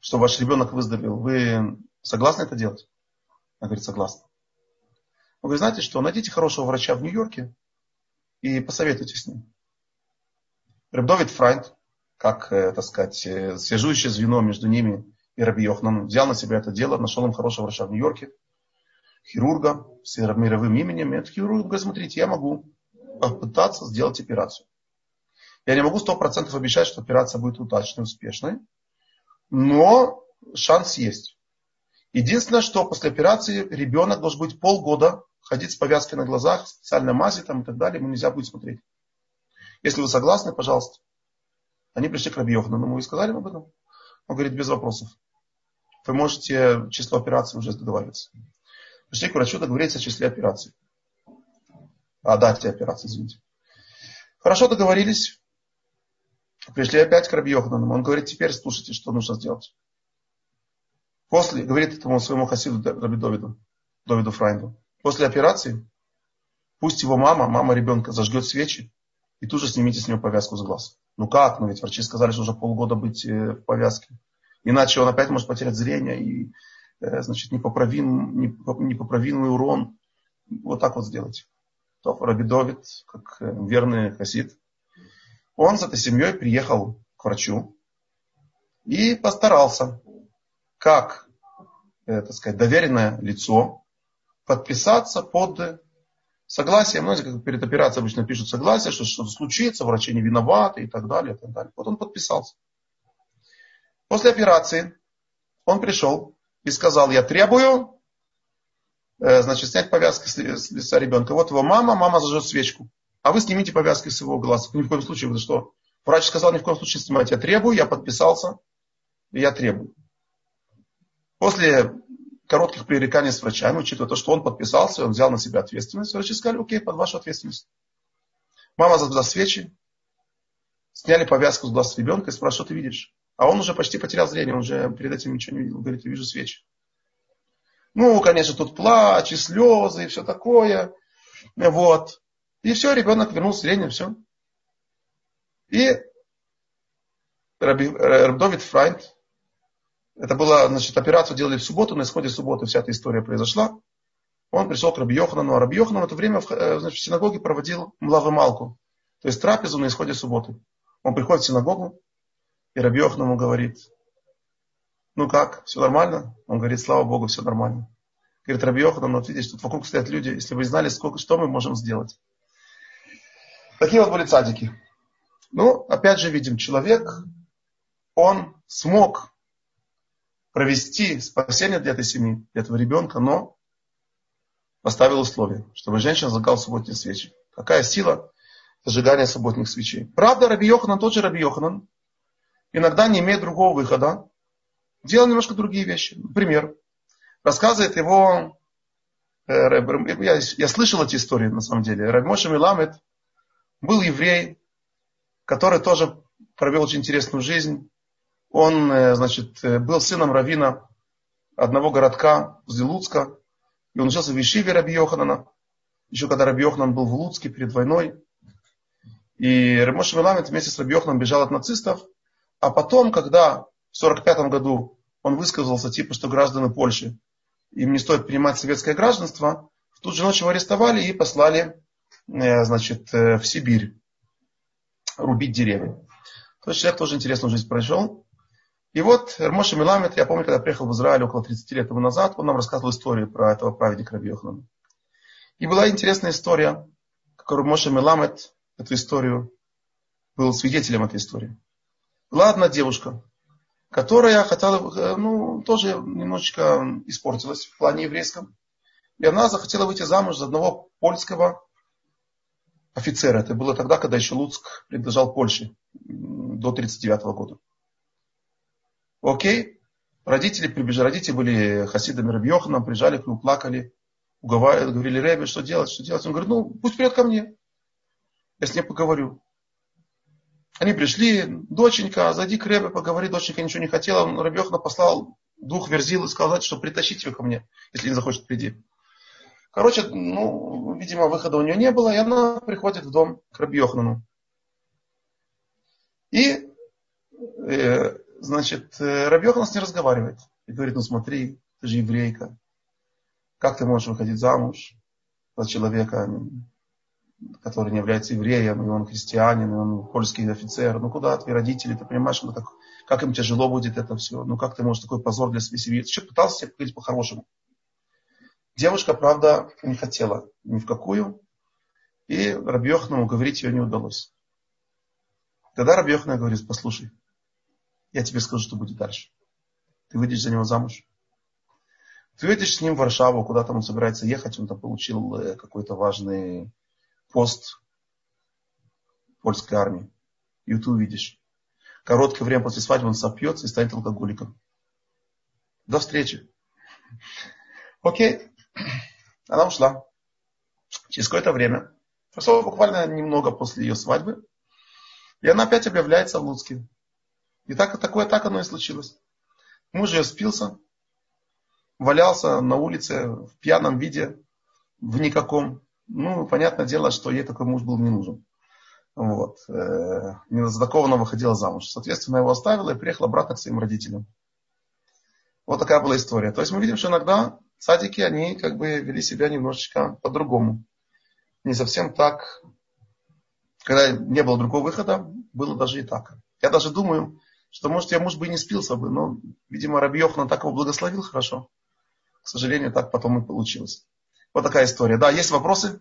чтобы ваш ребенок выздоровел, вы согласны это делать? Она говорит, согласна. Он говорит, знаете что, найдите хорошего врача в Нью-Йорке и посоветуйте с ним. Рабдовид Фрайнд, как, э, так сказать, э, связующее звено между ними и Раби Йохнан, взял на себя это дело, нашел им хорошего врача в Нью-Йорке, хирурга с мировым именем. Этот хирург говорит, смотрите, я могу попытаться сделать операцию. Я не могу сто процентов обещать, что операция будет удачной, успешной, но шанс есть. Единственное, что после операции ребенок должен быть полгода ходить с повязкой на глазах, специальной мази там и так далее, ему нельзя будет смотреть. Если вы согласны, пожалуйста. Они пришли к Раби Йоханану, мы сказали об этом. Он говорит, без вопросов. Вы можете число операций уже договариваться. Пришли к врачу договориться о числе операций. О дате операции, извините. Хорошо договорились. Пришли опять к Раби Йоханану. Он говорит, теперь слушайте, что нужно сделать. После, говорит этому своему хасиду Раби Довиду, Довиду Фрайнду, после операции пусть его мама, мама ребенка зажгет свечи и тут же снимите с него повязку с глаз. Ну как? Ну ведь врачи сказали, что уже полгода быть э, в повязке. Иначе он опять может потерять зрение и Э, значит, непоправим, непоправимый урон. Вот так вот сделать. Рабидовит, как э, верный хасид, он с этой семьей приехал к врачу и постарался, как, так сказать, доверенное лицо, подписаться под согласие. Знаете, как перед операцией обычно пишут согласие, что что-то случится, врачи не виноваты и так далее, и так далее. Вот он подписался. После операции он пришел и сказал, я требую, э, значит, снять повязки с лица ребенка. Вот его мама, мама зажжет свечку а вы снимите повязки с его глаз. Ни в коем случае, вы что? Врач сказал, ни в коем случае снимать. Я требую, я подписался, я требую. После коротких пререканий с врачами, учитывая то, что он подписался, он взял на себя ответственность, врачи сказали, окей, под вашу ответственность. Мама зажгла свечи, сняли повязку с глаз ребенка и спрашивают, что ты видишь? А он уже почти потерял зрение, он уже перед этим ничего не видел. Говорит, я вижу свечи. Ну, конечно, тут плач и слезы и все такое. Вот. И все, ребенок вернул зрение, все. И Рабдовид Фрайнд, это была, значит, операцию делали в субботу, на исходе субботы вся эта история произошла. Он пришел к Раби Йоханану, а Раби Йоханан в это время э, значит, в синагоге проводил млавы то есть трапезу на исходе субботы. Он приходит в синагогу, и Раби ему говорит, ну как, все нормально? Он говорит, слава Богу, все нормально. Говорит, Раби Йоханан, вот видишь, тут вокруг стоят люди, если вы знали, сколько, что мы можем сделать. Такие вот были цадики. Ну, опять же видим, человек, он смог провести спасение для этой семьи, для этого ребенка, но поставил условие, чтобы женщина зажигала субботние свечи. Какая сила зажигания субботних свечей. Правда, Раби Йоханан, тот же Раби Йоханан, иногда не имеет другого выхода, делал немножко другие вещи. Например, рассказывает его, э, я, я слышал эти истории на самом деле, Раби Моша Миламет, был еврей, который тоже провел очень интересную жизнь. Он, э, значит, э, был сыном равина одного городка возле. И он учился в Ишиве Раби Йоханана. Еще когда Раби Йоханан был в Луцке перед войной. И Ремош Меламед вместе с Раби Йохананом бежал от нацистов. А потом, когда в 1945 году он высказался, типа, что граждане Польши, им не стоит принимать советское гражданство, в ту же ночь его арестовали и послали Э, значит, в Сибирь рубить деревья. То есть человек тоже интересную жизнь прожил. И вот Эрмоша Миламет, я помню, когда приехал в Израиль около 30 лет тому назад, он нам рассказывал историю про этого праведника Раби Йоханана. И была интересная история, как Эрмоша Миламет эту историю был свидетелем этой истории. Была одна девушка, которая хотела, э, ну, тоже немножечко испортилась в плане еврейском. И она захотела выйти замуж за одного польского офицера. Это было тогда, когда еще Луцк принадлежал Польше, до 1939 года. Окей. Родители прибежали, родители были хасидами Рабьеханом, приезжали к нему, плакали, уговаривали, говорили, Рэбби, что делать, что делать? Он говорит, ну, пусть придет ко мне. Я с ней поговорю. Они пришли, доченька, зайди к Рэбе, поговори, доченька ничего не хотела. Рабьехана послал двух верзил и сказал, что притащите ее ко мне, если не захочет прийти. Короче, ну, видимо, выхода у нее не было, и она приходит в дом к Рабьехнану. И, э, значит, Рабьехан с ней разговаривает. И говорит, ну смотри, ты же еврейка. Как ты можешь выходить замуж за человека, который не является евреем, и он христианин, и он польский офицер. Ну куда твои родители, ты понимаешь, ну, как, как им тяжело будет это все. Ну как ты можешь такой позор для своей семьи. Ты что пытался себе поговорить по-хорошему. Девушка, правда, не хотела ни в какую, и Рабьехному говорить ее не удалось. Тогда Рабьехна говорит, послушай, я тебе скажу, что будет дальше. Ты выйдешь за него замуж. Ты выйдешь с ним в Варшаву, куда там он собирается ехать, он там получил э, какой-то важный пост польской армии. И ты увидишь. Короткое время после свадьбы он сопьется и станет алкоголиком. До встречи. Окей. Она ушла. Через какое-то время, прошло буквально немного после ее свадьбы, и она опять объявляется в Луцке. И так, такое так оно и случилось. Муж ее спился, валялся на улице в пьяном виде, в никаком. Ну, понятное дело, что ей такой муж был не нужен. Вот. Э, она выходила замуж. Соответственно, его оставила и приехала обратно к своим родителям. Вот такая была история. То есть мы видим, что иногда садики, они как бы вели себя немножечко по-другому. не совсем так. Когда не было другого выхода, было даже и так. Я даже думаю, что, может, я, может быть, не спился бы, но, видимо, Раби Йохана так его благословил хорошо. К сожалению, так потом и получилось. Вот такая история. Да, есть вопросы?